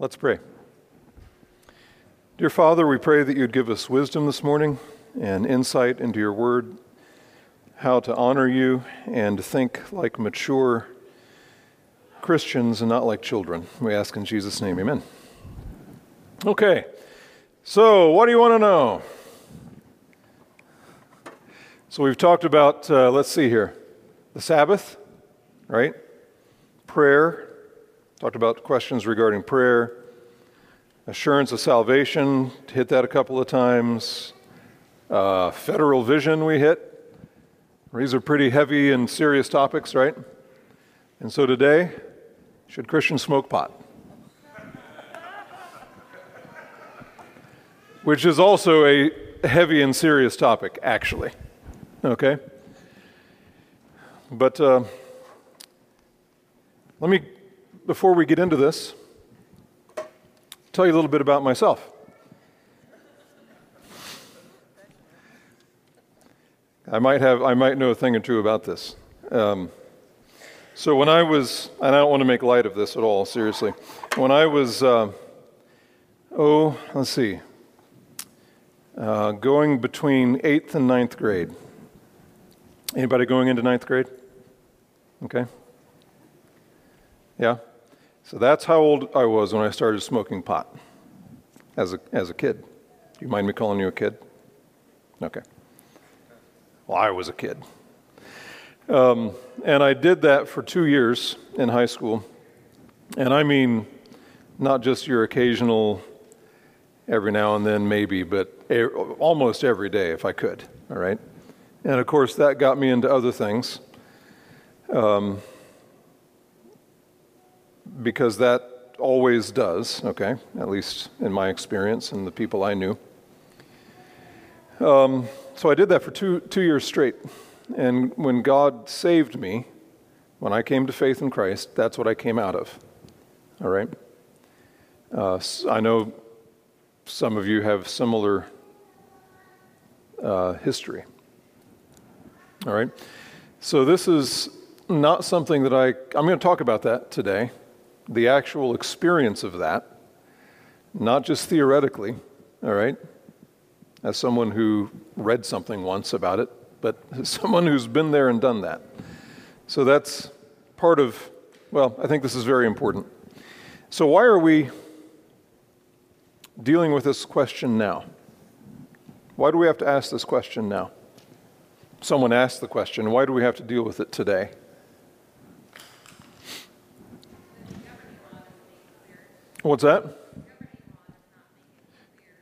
Let's pray. Dear Father, we pray that you'd give us wisdom this morning and insight into your word, how to honor you and to think like mature Christians and not like children. We ask in Jesus' name, amen. Okay, so what do you want to know? So we've talked about, uh, let's see here, the Sabbath, right? Prayer, talked about questions regarding prayer, assurance of salvation, hit that a couple of times. Uh, federal vision, we hit. These are pretty heavy and serious topics, right? And so today, should Christians smoke pot? which is also a heavy and serious topic, actually. Okay? But uh, let me, before we get into this, tell you a little bit about myself. I might have, I might know a thing or two about this. Um, so when I was, and I don't want to make light of this at all, seriously. When I was, uh, oh, let's see, uh, going between eighth and ninth grade. Anybody going into ninth grade? Okay. Yeah. So that's how old I was when I started smoking pot as a, as a kid. Do you mind me calling you a kid? Okay. Well, I was a kid. Um, and I did that for two years in high school. And I mean, not just your occasional every now and then, maybe, but almost every day if I could, all right? And of course, that got me into other things. Um, because that always does, okay, at least in my experience and the people I knew. Um, so I did that for two, two years straight. And when God saved me, when I came to faith in Christ, that's what I came out of. All right? Uh, I know some of you have similar uh, history. All right? So this is not something that I, I'm going to talk about that today, the actual experience of that, not just theoretically, all right, as someone who read something once about it, but someone who's been there and done that. So that's part of, well, I think this is very important. So, why are we dealing with this question now? Why do we have to ask this question now? Someone asked the question, why do we have to deal with it today? What's that?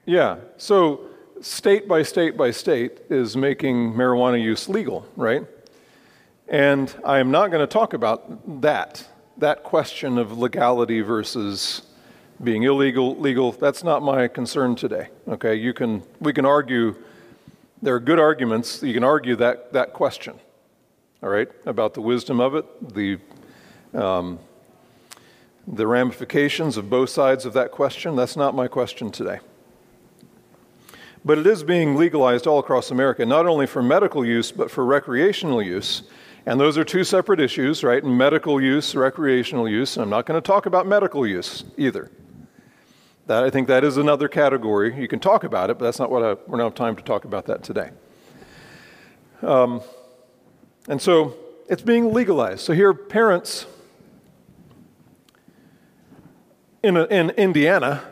Yeah. So, state by state by state is making marijuana use legal, right? And I am not going to talk about that, that question of legality versus being illegal, legal, that's not my concern today. Okay, you can, we can argue, there are good arguments, you can argue that, that question, all right, about the wisdom of it, the, um, the ramifications of both sides of that question. That's not my question today. But it is being legalized all across America, not only for medical use, but for recreational use. And those are two separate issues, right? Medical use, recreational use. And I'm not going to talk about medical use either. That, I think that is another category. You can talk about it, but that's not what I, we don't have time to talk about that today. Um, and so it's being legalized. So here, parents in, a, in Indiana,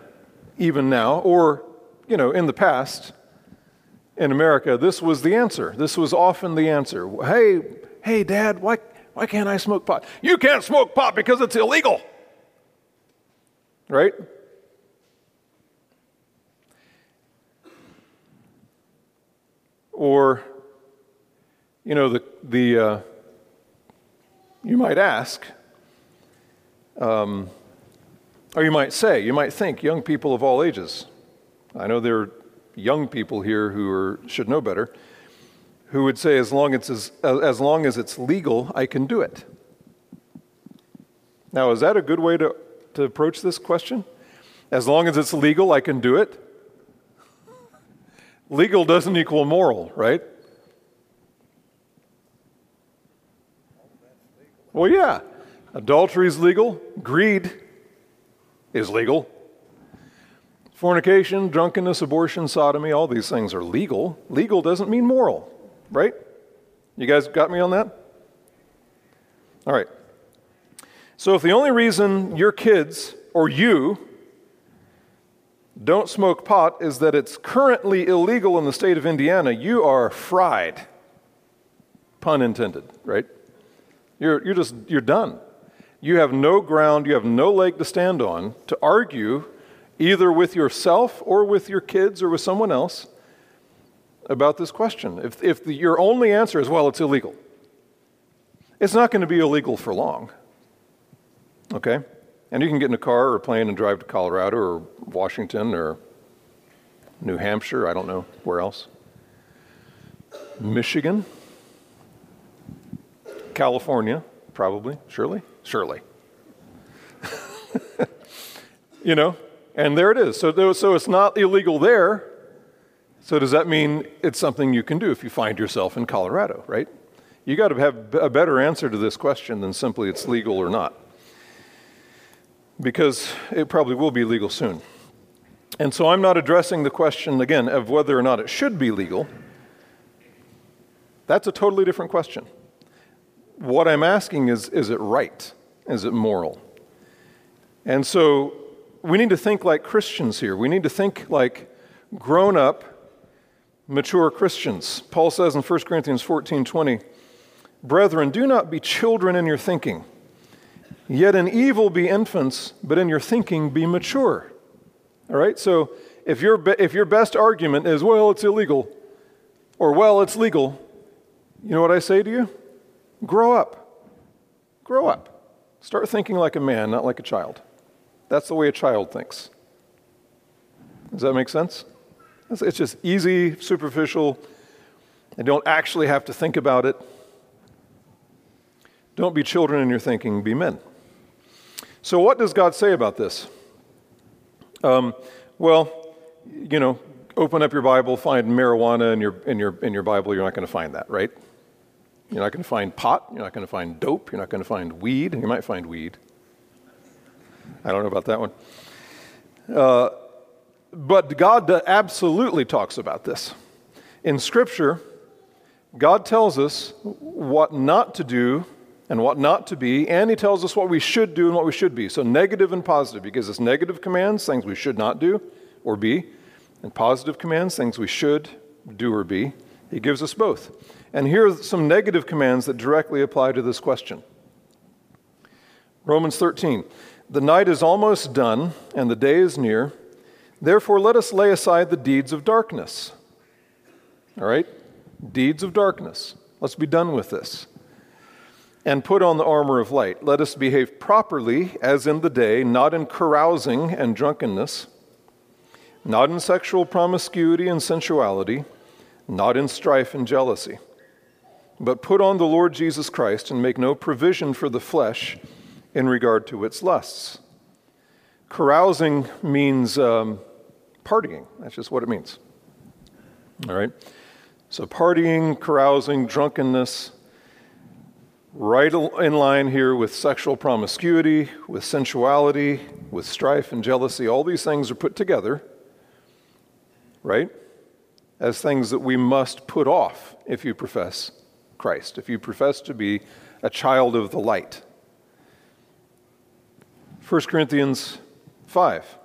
even now, or you know, in the past, in America, this was the answer. This was often the answer. Hey, hey, Dad, why, why can't I smoke pot? You can't smoke pot because it's illegal. Right? Or, you know, the, the uh, you might ask, um, or you might say, you might think, young people of all ages. I know there are young people here who are, should know better, who would say, as long as, it's, uh, as long as it's legal, I can do it. Now, is that a good way to, to approach this question? As long as it's legal, I can do it? Legal doesn't equal moral, right? Well, yeah. Adultery is legal, greed is legal, Fornication, drunkenness, abortion, sodomy, all these things are legal. Legal doesn't mean moral, right? You guys got me on that? All right. So if the only reason your kids or you don't smoke pot is that it's currently illegal in the state of Indiana, you are fried. Pun intended, right? You're, you're just, you're done. You have no ground, you have no leg to stand on to argue either with yourself or with your kids or with someone else about this question. If, if the, your only answer is, well, it's illegal, it's not going to be illegal for long. Okay? And you can get in a car or a plane and drive to Colorado or Washington or New Hampshire, I don't know where else. Michigan, California, probably, surely, surely. you know, and there it is. So, so it's not illegal there. So does that mean it's something you can do if you find yourself in Colorado, right? You got to have a better answer to this question than simply it's legal or not. Because it probably will be legal soon. And so I'm not addressing the question again of whether or not it should be legal. That's a totally different question. What I'm asking is is it right? Is it moral? And so we need to think like Christians here. We need to think like grown up, mature Christians. Paul says in 1 Corinthians 14 20, Brethren, do not be children in your thinking, yet in evil be infants, but in your thinking be mature. All right? So if your, if your best argument is, well, it's illegal, or well, it's legal, you know what I say to you? Grow up. Grow up. Start thinking like a man, not like a child. That's the way a child thinks. Does that make sense? It's just easy, superficial. You don't actually have to think about it. Don't be children in your thinking, be men. So, what does God say about this? Um, well, you know, open up your Bible, find marijuana in your, in your, in your Bible, you're not going to find that, right? You're not going to find pot, you're not going to find dope, you're not going to find weed. You might find weed. I don't know about that one. Uh, but God absolutely talks about this. In Scripture, God tells us what not to do and what not to be, and He tells us what we should do and what we should be. So, negative and positive. He gives us negative commands, things we should not do or be, and positive commands, things we should do or be. He gives us both. And here are some negative commands that directly apply to this question Romans 13. The night is almost done, and the day is near. Therefore, let us lay aside the deeds of darkness. All right? Deeds of darkness. Let's be done with this. And put on the armor of light. Let us behave properly as in the day, not in carousing and drunkenness, not in sexual promiscuity and sensuality, not in strife and jealousy. But put on the Lord Jesus Christ and make no provision for the flesh in regard to its lusts. Carousing means um, partying. That's just what it means. All right? So, partying, carousing, drunkenness, right in line here with sexual promiscuity, with sensuality, with strife and jealousy. All these things are put together, right? As things that we must put off if you profess Christ, if you profess to be a child of the light. 1 Corinthians 5.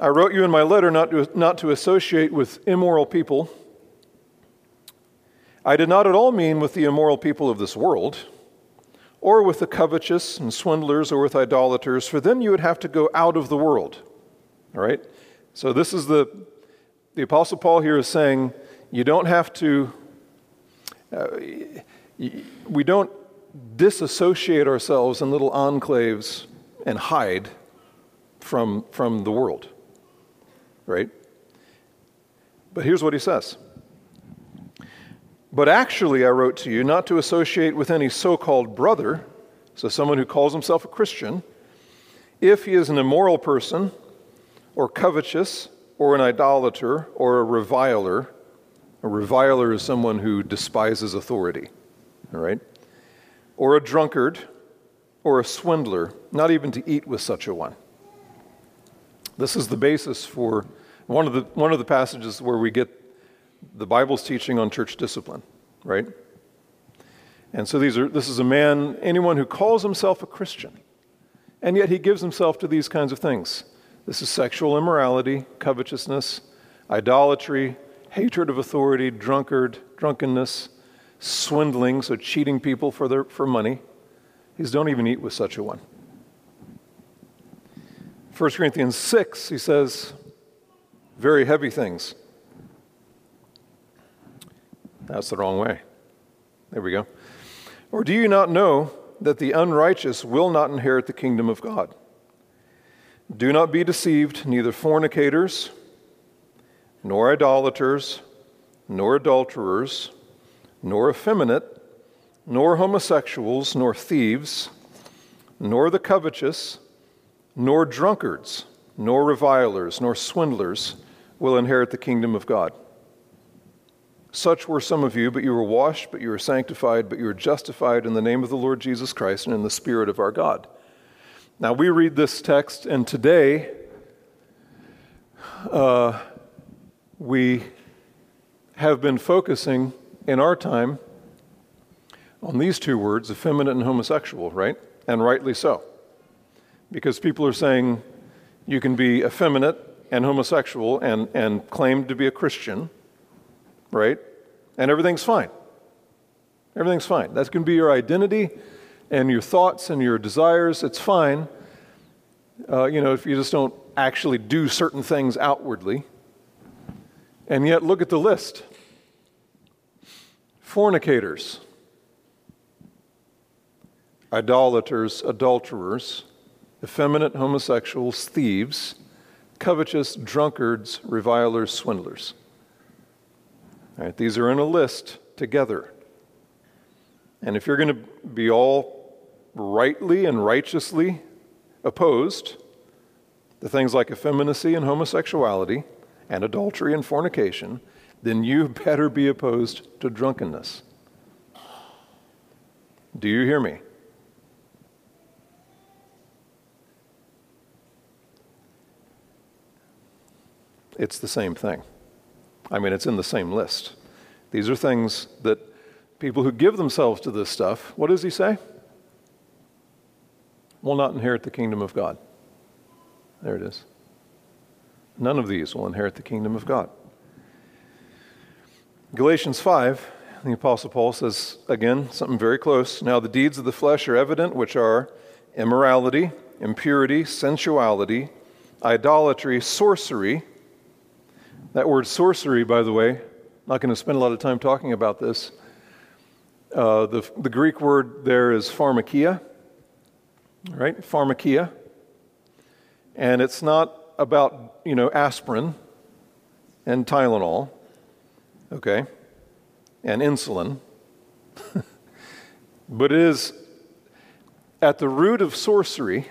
I wrote you in my letter not to, not to associate with immoral people. I did not at all mean with the immoral people of this world, or with the covetous and swindlers, or with idolaters, for then you would have to go out of the world. All right? So, this is the, the Apostle Paul here is saying you don't have to, Uh, we don't disassociate ourselves in little enclaves and hide from, from the world, right? But here's what he says. But actually, I wrote to you not to associate with any so called brother, so someone who calls himself a Christian, if he is an immoral person, or covetous, or an idolater, or a reviler. A reviler is someone who despises authority, all right? or a drunkard, or a swindler, not even to eat with such a one. This is the basis for one of the, one of the passages where we get the Bible's teaching on church discipline, right? And so these are, this is a man, anyone who calls himself a Christian, and yet he gives himself to these kinds of things. This is sexual immorality, covetousness, idolatry, hatred of authority, drunkard, drunkenness, swindling, so cheating people for, their, for money. He's don't even eat with such a one. 1 Corinthians 6, he says, very heavy things. That's the wrong way. There we go. Or do you not know that the unrighteous will not inherit the kingdom of God? Do not be deceived, neither fornicators, nor idolaters, nor adulterers, nor effeminate, nor homosexuals, nor thieves, nor the covetous, nor drunkards, nor revilers, nor swindlers will inherit the kingdom of God. Such were some of you, but you were washed, but you were sanctified, but you were justified in the name of the Lord Jesus Christ and in the Spirit of our God. Now, we read this text, and today uh, we have been focusing in our time on these two words, effeminate and homosexual, right? And rightly so. Because people are saying you can be effeminate and homosexual and, and claim to be a Christian, right? And everything's fine. Everything's fine. That's going to be your identity and your thoughts and your desires. It's fine. Uh, you know, if you just don't actually do certain things outwardly. And yet, look at the list fornicators, idolaters, adulterers, effeminate homosexuals, thieves, covetous, drunkards, revilers, swindlers. All right, these are in a list together. And if you're going to be all rightly and righteously opposed to things like effeminacy and homosexuality and adultery and fornication, then you better be opposed to drunkenness. Do you hear me? It's the same thing. I mean, it's in the same list. These are things that people who give themselves to this stuff, what does he say? Will not inherit the kingdom of God. There it is. None of these will inherit the kingdom of God. Galatians 5, the Apostle Paul says again something very close. Now, the deeds of the flesh are evident, which are immorality, impurity, sensuality, idolatry, sorcery that word sorcery, by the way, not going to spend a lot of time talking about this. Uh, the, the Greek word there is pharmakia, right? Pharmakia. And it's not about, you know, aspirin and Tylenol, okay, and insulin, but it is at the root of sorcery,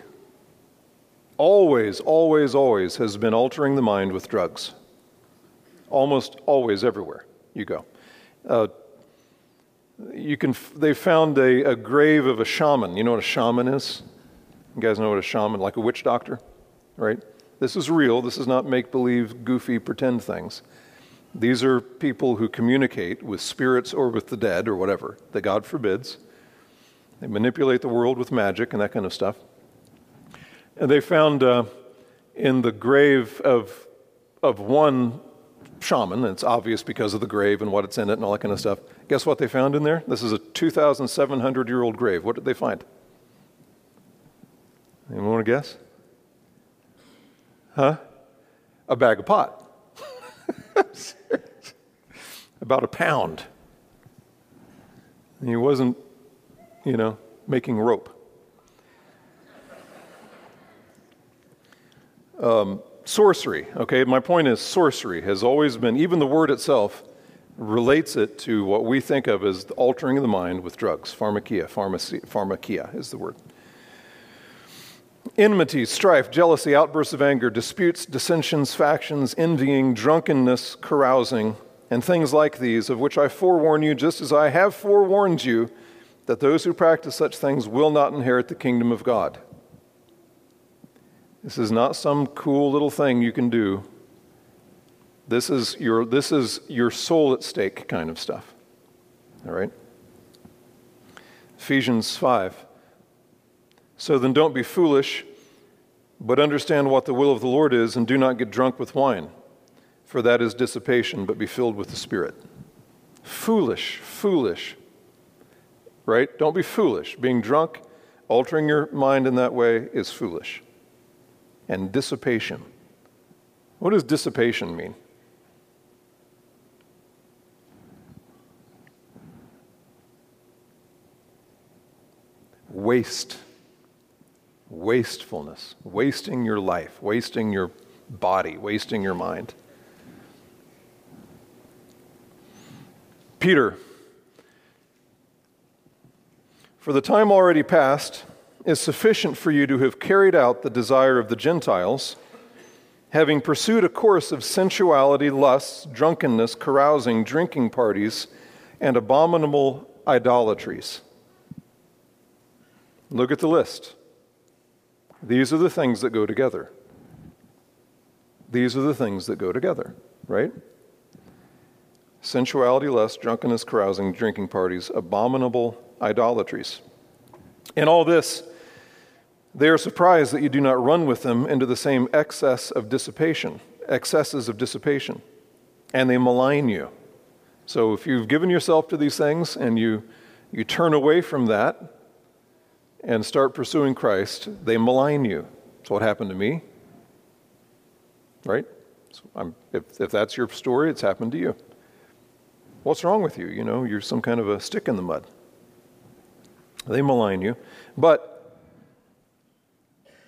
always, always, always has been altering the mind with drugs almost always everywhere you go. Uh, you can, they found a, a grave of a shaman. You know what a shaman is? You guys know what a shaman, like a witch doctor, right? This is real. This is not make believe, goofy, pretend things. These are people who communicate with spirits or with the dead or whatever that God forbids. They manipulate the world with magic and that kind of stuff. And they found uh, in the grave of, of one shaman, and it's obvious because of the grave and what it's in it and all that kind of stuff. Guess what they found in there? This is a 2,700 year old grave. What did they find? Anyone want to guess? Huh? A bag of pot. About a pound. And he wasn't, you know, making rope. Um, sorcery, okay? My point is sorcery has always been, even the word itself relates it to what we think of as altering the mind with drugs. Pharmakia, pharmacy, pharmakia is the word. Enmity, strife, jealousy, outbursts of anger, disputes, dissensions, factions, envying, drunkenness, carousing, and things like these, of which I forewarn you, just as I have forewarned you, that those who practice such things will not inherit the kingdom of God. This is not some cool little thing you can do. This is your, this is your soul at stake kind of stuff. All right? Ephesians 5. So then don't be foolish, but understand what the will of the Lord is, and do not get drunk with wine, for that is dissipation, but be filled with the Spirit. Foolish, foolish. Right? Don't be foolish. Being drunk, altering your mind in that way is foolish. And dissipation. What does dissipation mean? Waste. Wastefulness. Wasting your life, wasting your body, wasting your mind. Peter, for the time already past is sufficient for you to have carried out the desire of the Gentiles, having pursued a course of sensuality, lusts, drunkenness, carousing, drinking parties, and abominable idolatries. Look at the list. These are the things that go together. These are the things that go together, right? sensuality, lust, drunkenness, carousing, drinking parties, abominable idolatries. In all this, they are surprised that you do not run with them into the same excess of dissipation, excesses of dissipation, and they malign you. So if you've given yourself to these things and you, you turn away from that and start pursuing Christ, they malign you. That's what happened to me. Right? So if, if that's your story, it's happened to you. What's wrong with you? You know, you're some kind of a stick in the mud. They malign you. But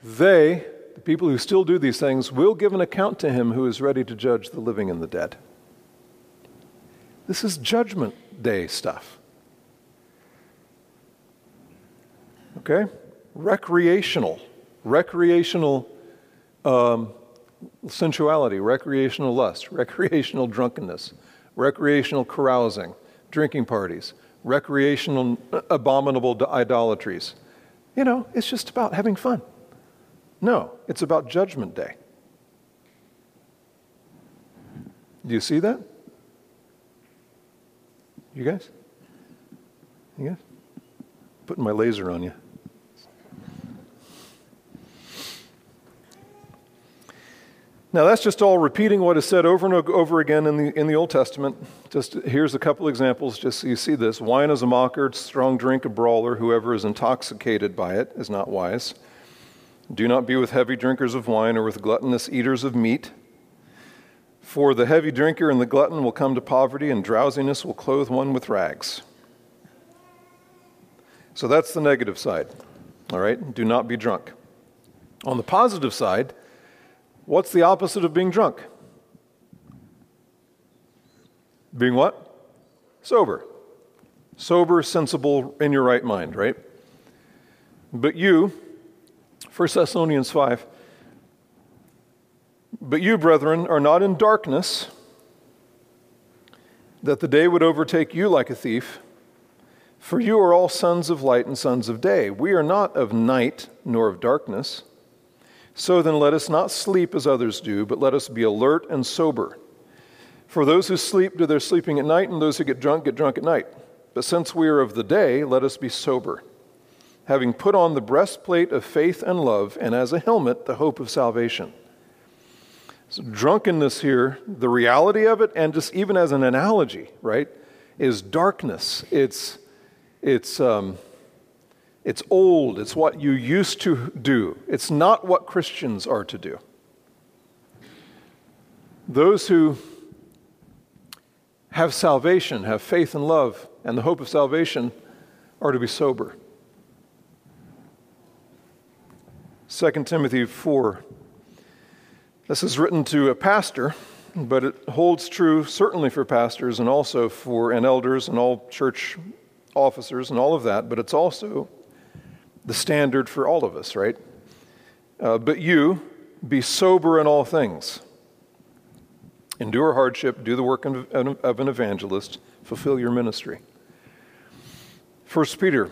they, the people who still do these things, will give an account to him who is ready to judge the living and the dead. This is judgment day stuff. Okay? Recreational. Recreational um, sensuality, recreational lust, recreational drunkenness recreational carousing, drinking parties, recreational abominable idolatries. You know, it's just about having fun. No, it's about Judgment Day. Do you see that? You guys? You guys? Putting my laser on you. Now, that's just all repeating what is said over and over again in the, in the Old Testament. Just here's a couple examples just so you see this. Wine is a mocker, strong drink a brawler. Whoever is intoxicated by it is not wise. Do not be with heavy drinkers of wine or with gluttonous eaters of meat. For the heavy drinker and the glutton will come to poverty, and drowsiness will clothe one with rags. So that's the negative side. All right? Do not be drunk. On the positive side, What's the opposite of being drunk? Being what? Sober. Sober, sensible, in your right mind, right? But you, 1 Thessalonians 5, but you, brethren, are not in darkness, that the day would overtake you like a thief. For you are all sons of light and sons of day. We are not of night nor of darkness. So then let us not sleep as others do, but let us be alert and sober. For those who sleep do their sleeping at night, and those who get drunk get drunk at night. But since we are of the day, let us be sober, having put on the breastplate of faith and love, and as a helmet, the hope of salvation. So, drunkenness here, the reality of it, and just even as an analogy, right, is darkness. It's, it's, um, it's old. It's what you used to do. It's not what Christians are to do. Those who have salvation, have faith and love, and the hope of salvation are to be sober. 2 Timothy 4. This is written to a pastor, but it holds true certainly for pastors and also for and elders and all church officers and all of that, but it's also the standard for all of us, right? Uh, but you, be sober in all things. Endure hardship, do the work of, an evangelist, fulfill your ministry. 1 Peter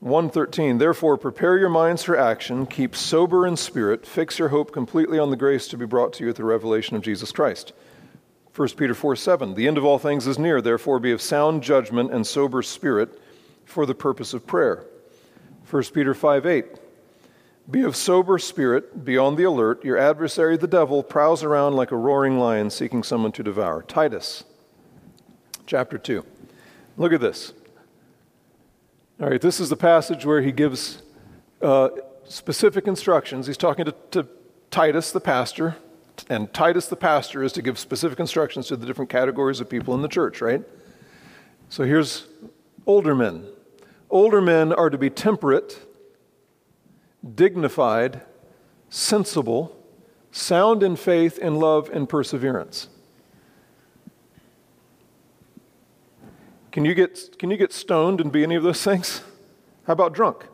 113 Therefore prepare your minds for action, keep sober in spirit, fix your hope completely on the grace to be brought to you at the revelation of Jesus Christ. 1 Peter 4 7 The end of all things is near, therefore be of sound judgment and sober spirit for the purpose of prayer. 1 Peter 5 8 Be of sober spirit, be on the alert. Your adversary, the devil, prowls around like a roaring lion seeking someone to devour. Titus chapter 2. Look at this. All right, this is the passage where he gives uh, specific instructions. He's talking to, to Titus, the pastor, and Titus, the pastor, is to give specific instructions to the different categories of people in the church, right? So here's older men. Older men are to be temperate, dignified, sensible, sound in faith, in love, and perseverance. Can you get, can you get stoned and be any of those things? How about drunk?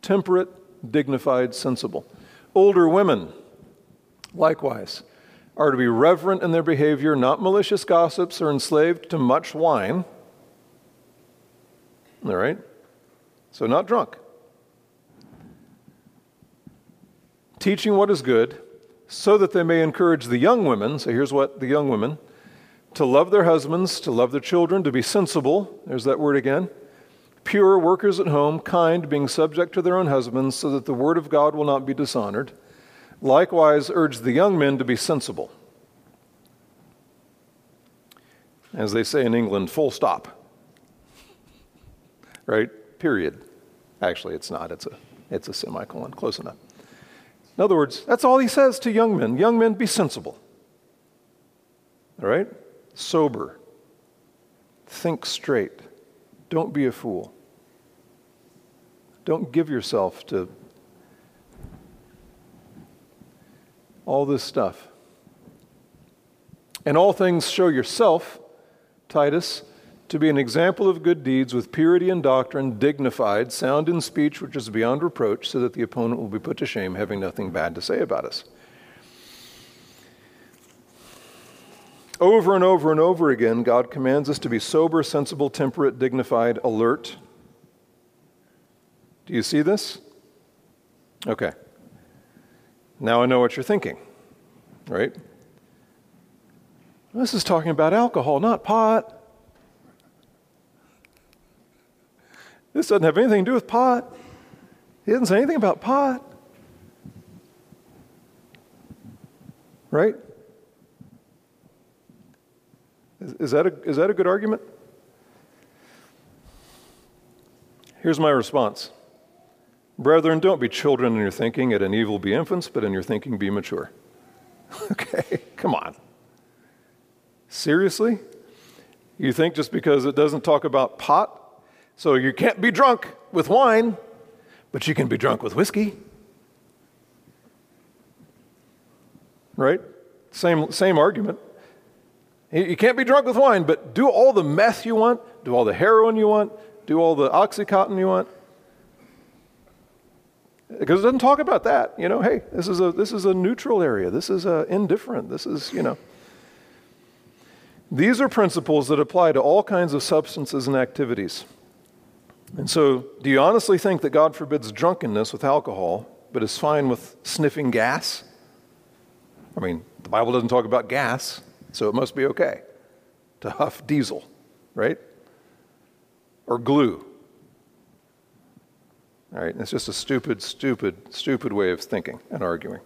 Temperate, dignified, sensible. Older women, likewise, are to be reverent in their behavior, not malicious gossips or enslaved to much wine. All right? So, not drunk. Teaching what is good so that they may encourage the young women. So here's what the young women to love their husbands, to love their children, to be sensible. There's that word again. Pure, workers at home, kind, being subject to their own husbands, so that the word of God will not be dishonored. Likewise, urge the young men to be sensible. As they say in England, full stop. Right? Period. Actually, it's not. It's a, it's a semicolon. Close enough. In other words, that's all he says to young men. Young men, be sensible. All right? Sober. Think straight. Don't be a fool. Don't give yourself to all this stuff. And all things show yourself, Titus, to be an example of good deeds with purity in doctrine, dignified, sound in speech, which is beyond reproach, so that the opponent will be put to shame, having nothing bad to say about us. Over and over and over again, God commands us to be sober, sensible, temperate, dignified, alert. Do you see this? Okay. Now I know what you're thinking, right? This is talking about alcohol, not pot. This doesn't have anything to do with pot. He didn't say anything about pot. Right? Is, is, that, a, is that a good argument? Here's my response Brethren, don't be children in your thinking, at an evil be infants, but in your thinking be mature. okay, come on. Seriously? You think just because it doesn't talk about pot so you can't be drunk with wine, but you can be drunk with whiskey. Right? Same, same argument. You can't be drunk with wine, but do all the meth you want, do all the heroin you want, do all the Oxycontin you want. Because it doesn't talk about that. You know, hey, this is a, this is a neutral area. This is a indifferent. This is, you know. These are principles that apply to all kinds of substances and activities. And so, do you honestly think that God forbids drunkenness with alcohol, but is fine with sniffing gas? I mean, the Bible doesn't talk about gas, so it must be okay to huff diesel, right? Or glue. All right, it's just a stupid, stupid, stupid way of thinking and arguing.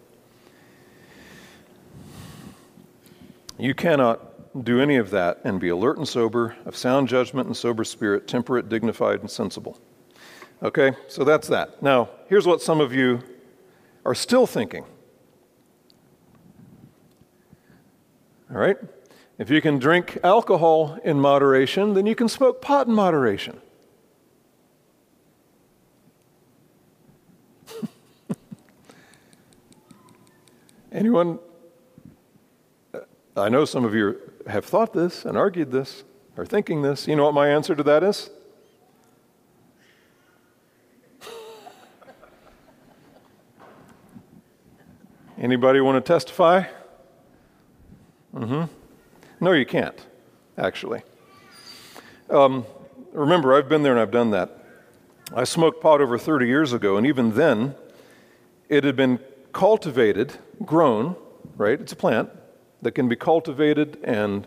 You cannot do any of that and be alert and sober, of sound judgment and sober spirit, temperate, dignified, and sensible. Okay, so that's that. Now, here's what some of you are still thinking. All right? If you can drink alcohol in moderation, then you can smoke pot in moderation. Anyone? I know some of you have thought this and argued this or thinking this. You know what my answer to that is? Anybody want to testify? Mm-hmm. No, you can't, actually. Um, remember, I've been there and I've done that. I smoked pot over 30 years ago, and even then, it had been cultivated, grown, right? It's a plant that can be cultivated and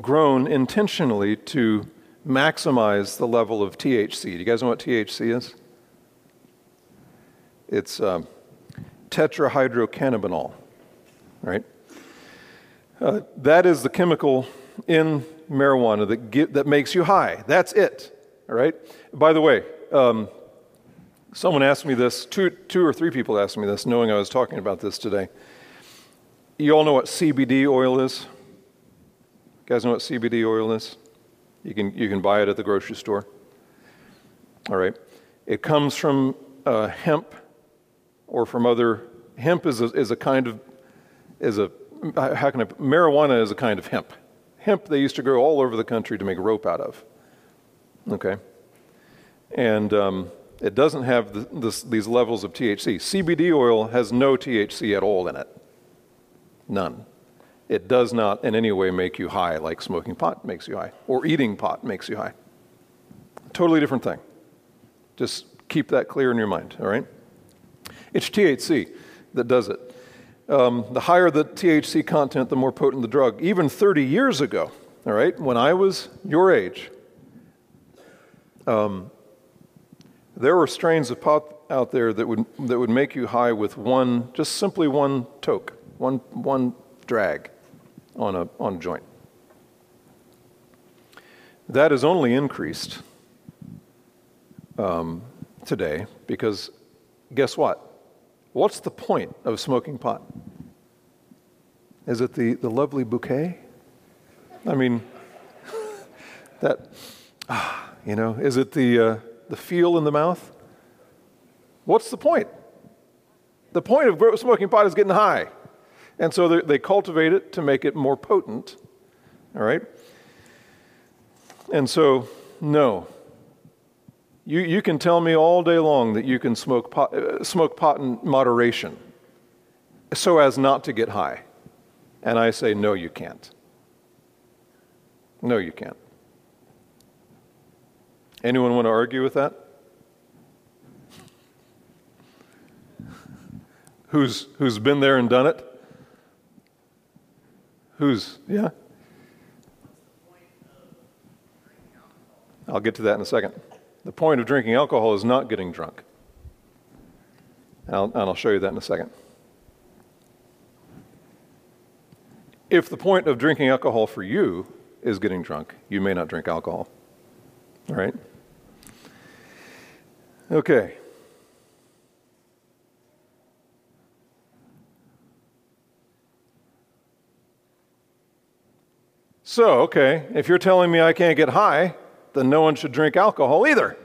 grown intentionally to maximize the level of THC. Do you guys know what THC is? It's um, tetrahydrocannabinol, right? Uh, that is the chemical in marijuana that, get, that makes you high. That's it, all right? By the way, um, someone asked me this, two, two or three people asked me this, knowing I was talking about this today. You all know what CBD oil is? You guys know what CBD oil is? You can, you can buy it at the grocery store. All right. It comes from uh, hemp or from other. Hemp is a, is a kind of, is a, how can I, marijuana is a kind of hemp. Hemp they used to grow all over the country to make rope out of. Okay. And um, it doesn't have the, this, these levels of THC. CBD oil has no THC at all in it. None. It does not in any way make you high like smoking pot makes you high or eating pot makes you high. Totally different thing. Just keep that clear in your mind, all right? It's THC that does it. Um, the higher the THC content, the more potent the drug. Even 30 years ago, all right, when I was your age, um, there were strains of pot out there that would, that would make you high with one, just simply one toke, one, one drag on a, on a joint. That has only increased um, today because guess what? What's the point of smoking pot? Is it the, the lovely bouquet? I mean, that, ah, you know, is it the, uh, the feel in the mouth? What's the point? The point of smoking pot is getting high. And so they cultivate it to make it more potent. All right? And so, no. You, you can tell me all day long that you can smoke pot, uh, smoke pot in moderation so as not to get high. And I say, no, you can't. No, you can't. Anyone want to argue with that? who's, who's been there and done it? Who's, yeah? I'll get to that in a second. The point of drinking alcohol is not getting drunk. And I'll, and I'll show you that in a second. If the point of drinking alcohol for you is getting drunk, you may not drink alcohol. All right? Okay. So, okay, if you're telling me I can't get high, then no one should drink alcohol either.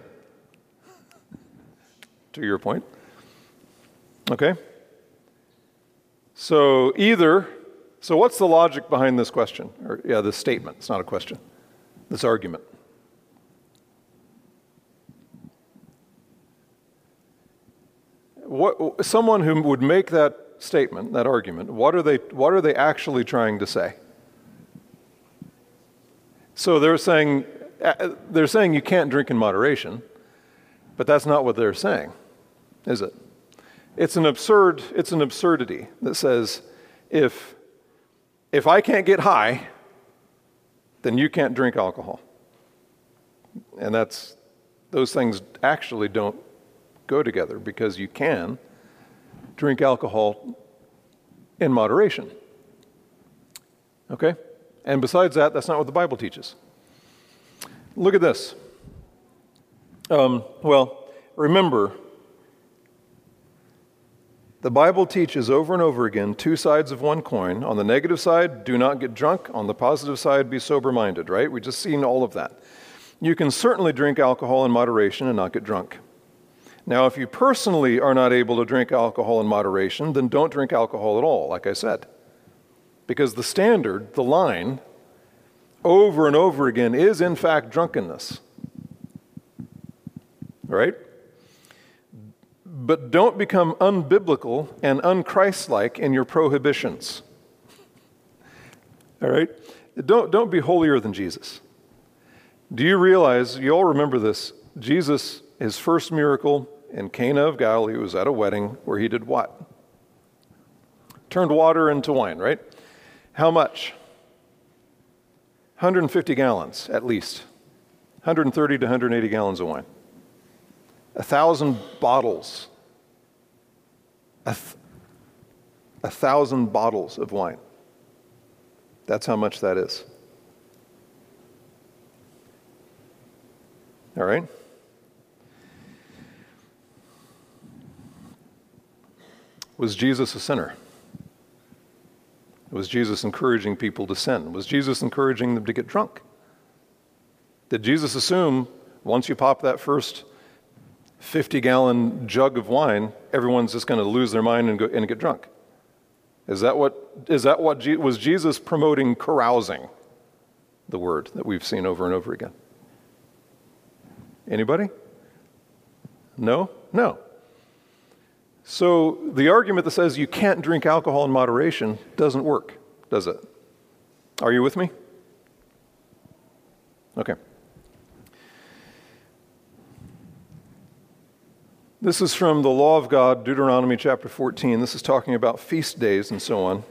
to your point. Okay? So, either, so what's the logic behind this question? Or, yeah, this statement. It's not a question, this argument. What, someone who would make that statement, that argument, what are, they, what are they actually trying to say? So they're saying, uh, they're saying you can't drink in moderation, but that's not what they're saying, is it? It's an absurd, it's an absurdity that says if, if I can't get high, then you can't drink alcohol. And that's, those things actually don't go together because you can drink alcohol in moderation. Okay? And besides that, that's not what the Bible teaches. Look at this. Um, well, remember, the Bible teaches over and over again two sides of one coin. On the negative side, do not get drunk. On the positive side, be sober minded, right? We've just seen all of that. You can certainly drink alcohol in moderation and not get drunk. Now, if you personally are not able to drink alcohol in moderation, then don't drink alcohol at all, like I said. Because the standard, the line, over and over again is in fact drunkenness. Right? But don't become unbiblical and unchristlike in your prohibitions. All right? Don't, don't be holier than Jesus. Do you realize, you all remember this, Jesus, his first miracle in Cana of Galilee was at a wedding where he did what? Turned water into wine, right? How much? 150 gallons at least. 130 to 180 gallons of wine. A thousand bottles. A, th- a thousand bottles of wine. That's how much that is. All right? Was Jesus a sinner? Was Jesus encouraging people to sin? Was Jesus encouraging them to get drunk? Did Jesus assume once you pop that first 50 gallon jug of wine, everyone's just going to lose their mind and, go, and get drunk? Is that what, is that what was Jesus promoting carousing? The word that we've seen over and over again. Anybody? No? No. So the argument that says you can't drink alcohol in moderation doesn't work, does it? Are you with me? Okay. This is from the law of God, Deuteronomy chapter 14. This is talking about feast days and so on.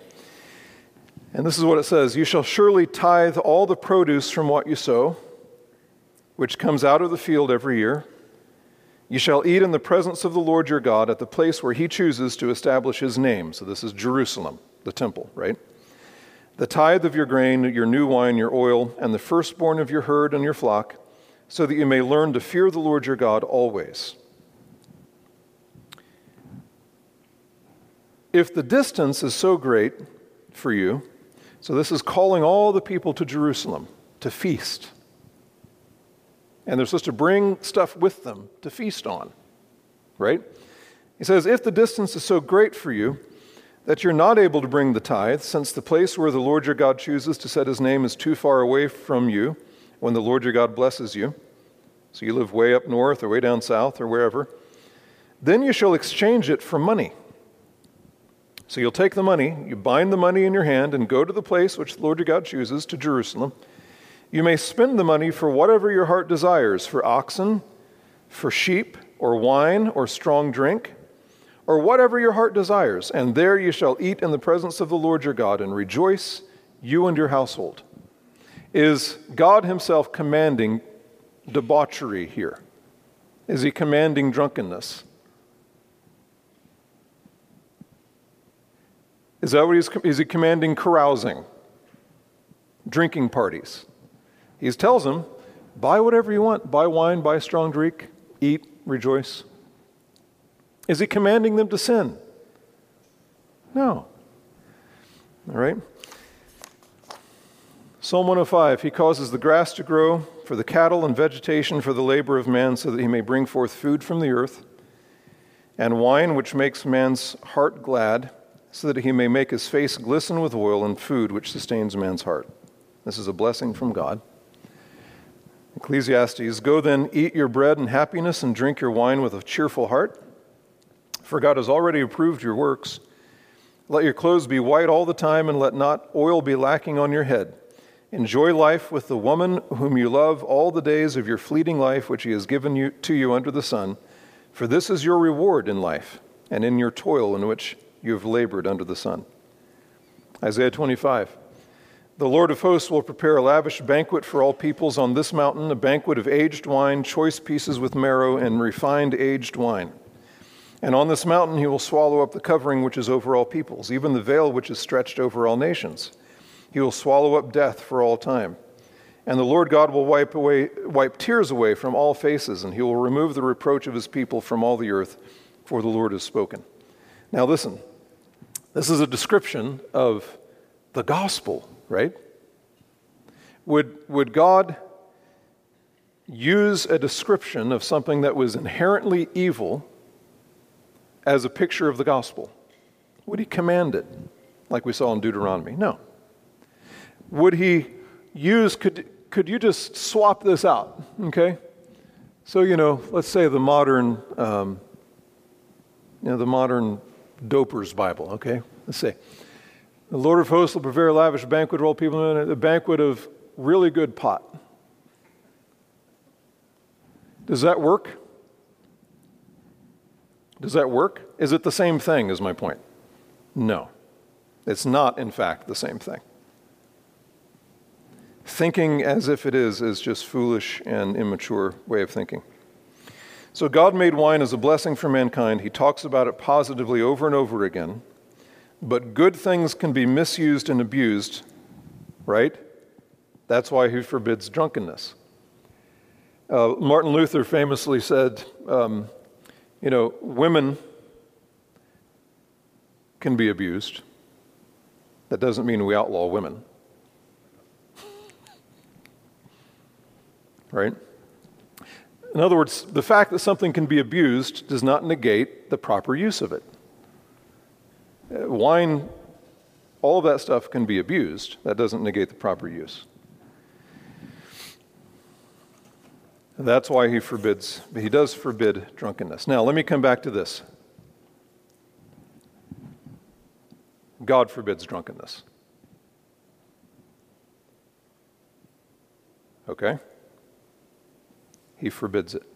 And this is what it says You shall surely tithe all the produce from what you sow, which comes out of the field every year. You shall eat in the presence of the Lord your God at the place where he chooses to establish his name. So this is Jerusalem, the temple, right? The tithe of your grain, your new wine, your oil, and the firstborn of your herd and your flock, so that you may learn to fear the Lord your God always. If the distance is so great for you, so this is calling all the people to Jerusalem to feast and they're supposed to bring stuff with them to feast on, right? He says, If the distance is so great for you that you're not able to bring the tithe, since the place where the Lord your God chooses to set his name is too far away from you when the Lord your God blesses you, so you live way up north or way down south or wherever, then you shall exchange it for money. So you'll take the money, you bind the money in your hand, and go to the place which the Lord your God chooses, to Jerusalem you may spend the money for whatever your heart desires for oxen, for sheep, or wine, or strong drink, or whatever your heart desires, and there you shall eat in the presence of the Lord your God and rejoice, you and your household. Is God Himself commanding debauchery here? Is He commanding drunkenness? Is that what he's is he commanding carousing? Drinking parties? He tells them, buy whatever you want, buy wine, buy strong drink, eat, rejoice. Is he commanding them to sin? No. All right? Psalm 105 He causes the grass to grow for the cattle and vegetation for the labor of man, so that he may bring forth food from the earth, and wine which makes man's heart glad, so that he may make his face glisten with oil, and food which sustains man's heart. This is a blessing from God. Ecclesiastes Go then, eat your bread in happiness and drink your wine with a cheerful heart, for God has already approved your works. Let your clothes be white all the time, and let not oil be lacking on your head. Enjoy life with the woman whom you love all the days of your fleeting life, which he has given you, to you under the sun, for this is your reward in life and in your toil in which you have labored under the sun. Isaiah 25. The Lord of hosts will prepare a lavish banquet for all peoples on this mountain, a banquet of aged wine, choice pieces with marrow, and refined aged wine. And on this mountain he will swallow up the covering which is over all peoples, even the veil which is stretched over all nations. He will swallow up death for all time. And the Lord God will wipe, away, wipe tears away from all faces, and he will remove the reproach of his people from all the earth, for the Lord has spoken. Now, listen, this is a description of the gospel right? Would, would God use a description of something that was inherently evil as a picture of the gospel? Would he command it, like we saw in Deuteronomy? No. Would he use, could, could you just swap this out, okay? So, you know, let's say the modern, um, you know, the modern doper's Bible, okay? Let's say the Lord of hosts will prepare a lavish banquet for all people, in a banquet of really good pot. Does that work? Does that work? Is it the same thing, is my point? No. It's not, in fact, the same thing. Thinking as if it is is just foolish and immature way of thinking. So God made wine as a blessing for mankind. He talks about it positively over and over again. But good things can be misused and abused, right? That's why he forbids drunkenness. Uh, Martin Luther famously said, um, you know, women can be abused. That doesn't mean we outlaw women. right? In other words, the fact that something can be abused does not negate the proper use of it. Uh, wine, all of that stuff can be abused. That doesn't negate the proper use. That's why he forbids, he does forbid drunkenness. Now, let me come back to this. God forbids drunkenness. Okay? He forbids it.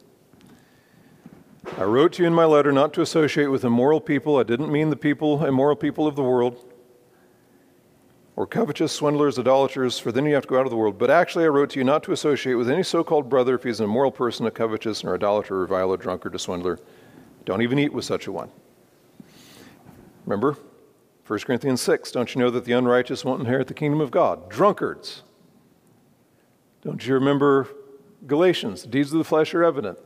I wrote to you in my letter not to associate with immoral people. I didn't mean the people, immoral people of the world, or covetous, swindlers, idolaters, for then you have to go out of the world. But actually, I wrote to you not to associate with any so called brother if he's an immoral person, a covetous, or idolater, or reviler, drunkard, or swindler. Don't even eat with such a one. Remember? 1 Corinthians 6 Don't you know that the unrighteous won't inherit the kingdom of God? Drunkards. Don't you remember Galatians? The deeds of the flesh are evident.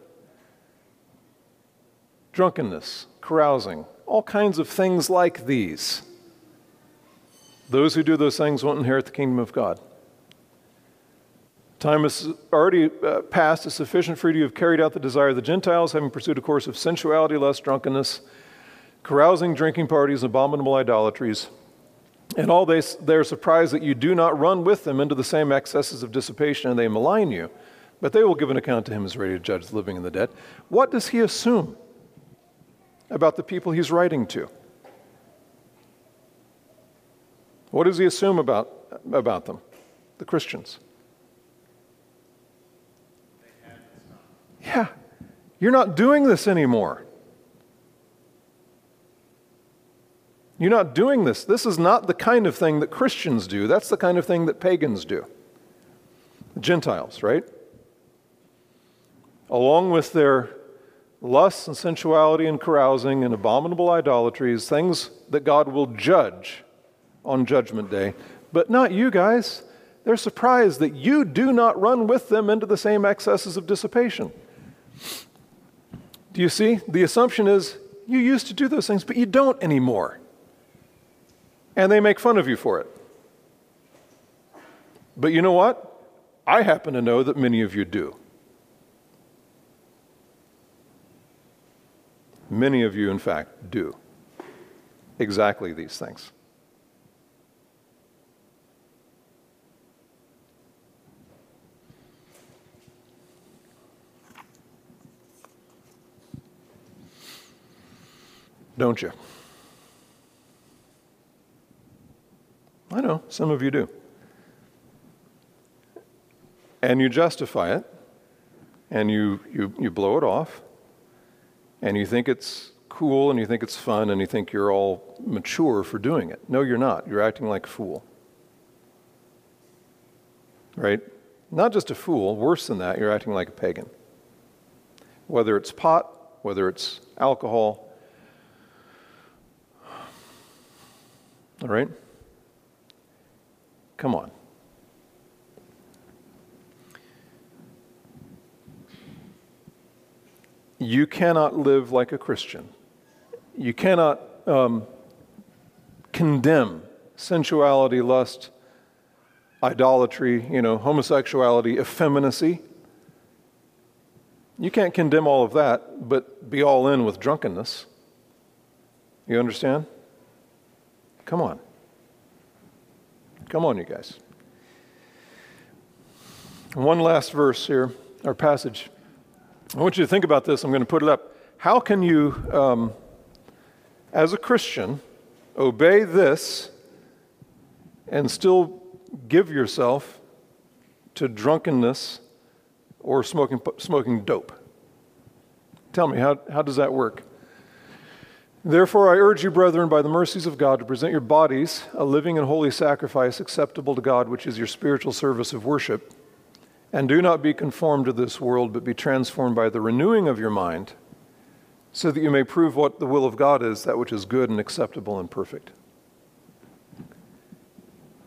Drunkenness, carousing, all kinds of things like these. Those who do those things won't inherit the kingdom of God. Time has already uh, passed is sufficient for you to have carried out the desire of the Gentiles, having pursued a course of sensuality, lust, drunkenness, carousing, drinking parties, abominable idolatries. And all they, they're surprised that you do not run with them into the same excesses of dissipation, and they malign you. But they will give an account to him as ready to judge the living and the dead. What does he assume about the people he's writing to? What does he assume about, about them, the Christians? Yeah, you're not doing this anymore. You're not doing this. This is not the kind of thing that Christians do. That's the kind of thing that pagans do. Gentiles, right? Along with their lusts and sensuality and carousing and abominable idolatries, things that God will judge on Judgment Day, but not you guys. They're surprised that you do not run with them into the same excesses of dissipation. Do you see? The assumption is you used to do those things, but you don't anymore. And they make fun of you for it. But you know what? I happen to know that many of you do. Many of you, in fact, do exactly these things. don't you? I know, some of you do. And you justify it, and you, you, you blow it off, and you think it's cool, and you think it's fun, and you think you're all mature for doing it. No, you're not. You're acting like a fool. Right? Not just a fool, worse than that, you're acting like a pagan. Whether it's pot, whether it's alcohol, All right? Come on. You cannot live like a Christian. You cannot um, condemn sensuality, lust, idolatry, you know, homosexuality, effeminacy. You can't condemn all of that, but be all in with drunkenness. You understand? Come on. Come on, you guys. One last verse here, our passage. I want you to think about this. I'm going to put it up. How can you, um, as a Christian, obey this and still give yourself to drunkenness or smoking, smoking dope? Tell me, how, how does that work? Therefore, I urge you, brethren, by the mercies of God, to present your bodies a living and holy sacrifice acceptable to God, which is your spiritual service of worship. And do not be conformed to this world, but be transformed by the renewing of your mind, so that you may prove what the will of God is, that which is good and acceptable and perfect.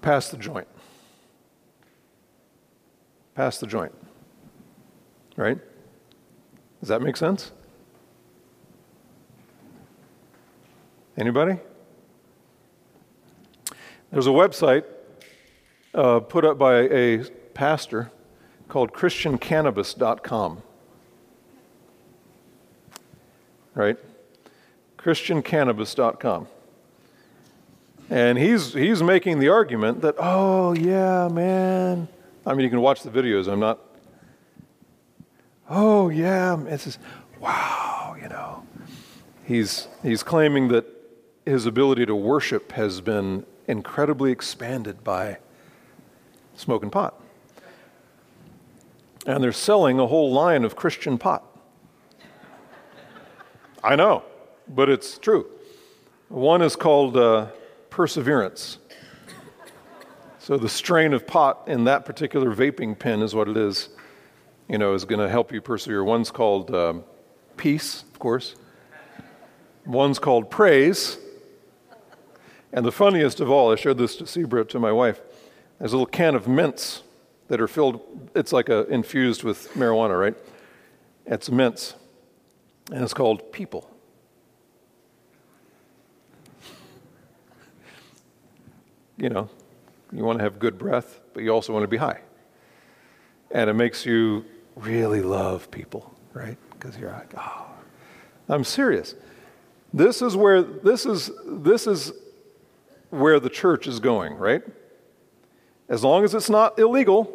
Pass the joint. Pass the joint. Right? Does that make sense? Anybody? There's a website uh, put up by a pastor called ChristianCannabis.com. Right? ChristianCannabis.com. And he's, he's making the argument that, oh, yeah, man. I mean, you can watch the videos. I'm not, oh, yeah. It's just, wow, you know. He's, he's claiming that his ability to worship has been incredibly expanded by smoking pot. And they're selling a whole line of Christian pot. I know, but it's true. One is called uh, perseverance. So the strain of pot in that particular vaping pen is what it is, you know, is going to help you persevere. One's called um, peace, of course. One's called praise. And the funniest of all, I showed this to Sebra, to my wife. There's a little can of mints that are filled, it's like a, infused with marijuana, right? It's mints. And it's called people. You know, you want to have good breath, but you also want to be high. And it makes you really love people, right? Because you're like, oh, I'm serious. This is where this is this is where the church is going, right? As long as it's not illegal.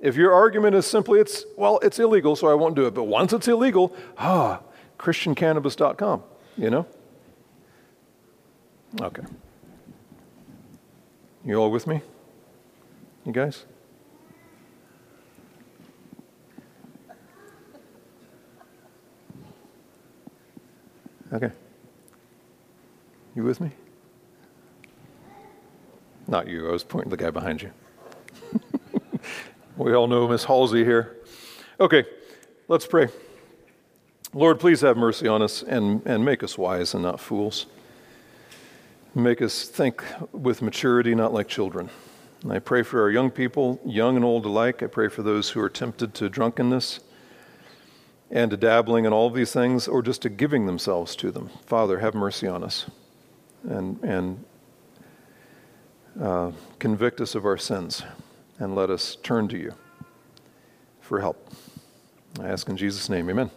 If your argument is simply it's well, it's illegal, so I won't do it. But once it's illegal, ah, christiancannabis.com, you know? Okay. You all with me? You guys? Okay. You with me? Not you, I was pointing to the guy behind you. we all know Miss Halsey here. Okay, let's pray. Lord, please have mercy on us and, and make us wise and not fools. Make us think with maturity, not like children. And I pray for our young people, young and old alike. I pray for those who are tempted to drunkenness and to dabbling in all these things or just to giving themselves to them. Father, have mercy on us and, and uh, convict us of our sins and let us turn to you for help. I ask in Jesus' name, amen.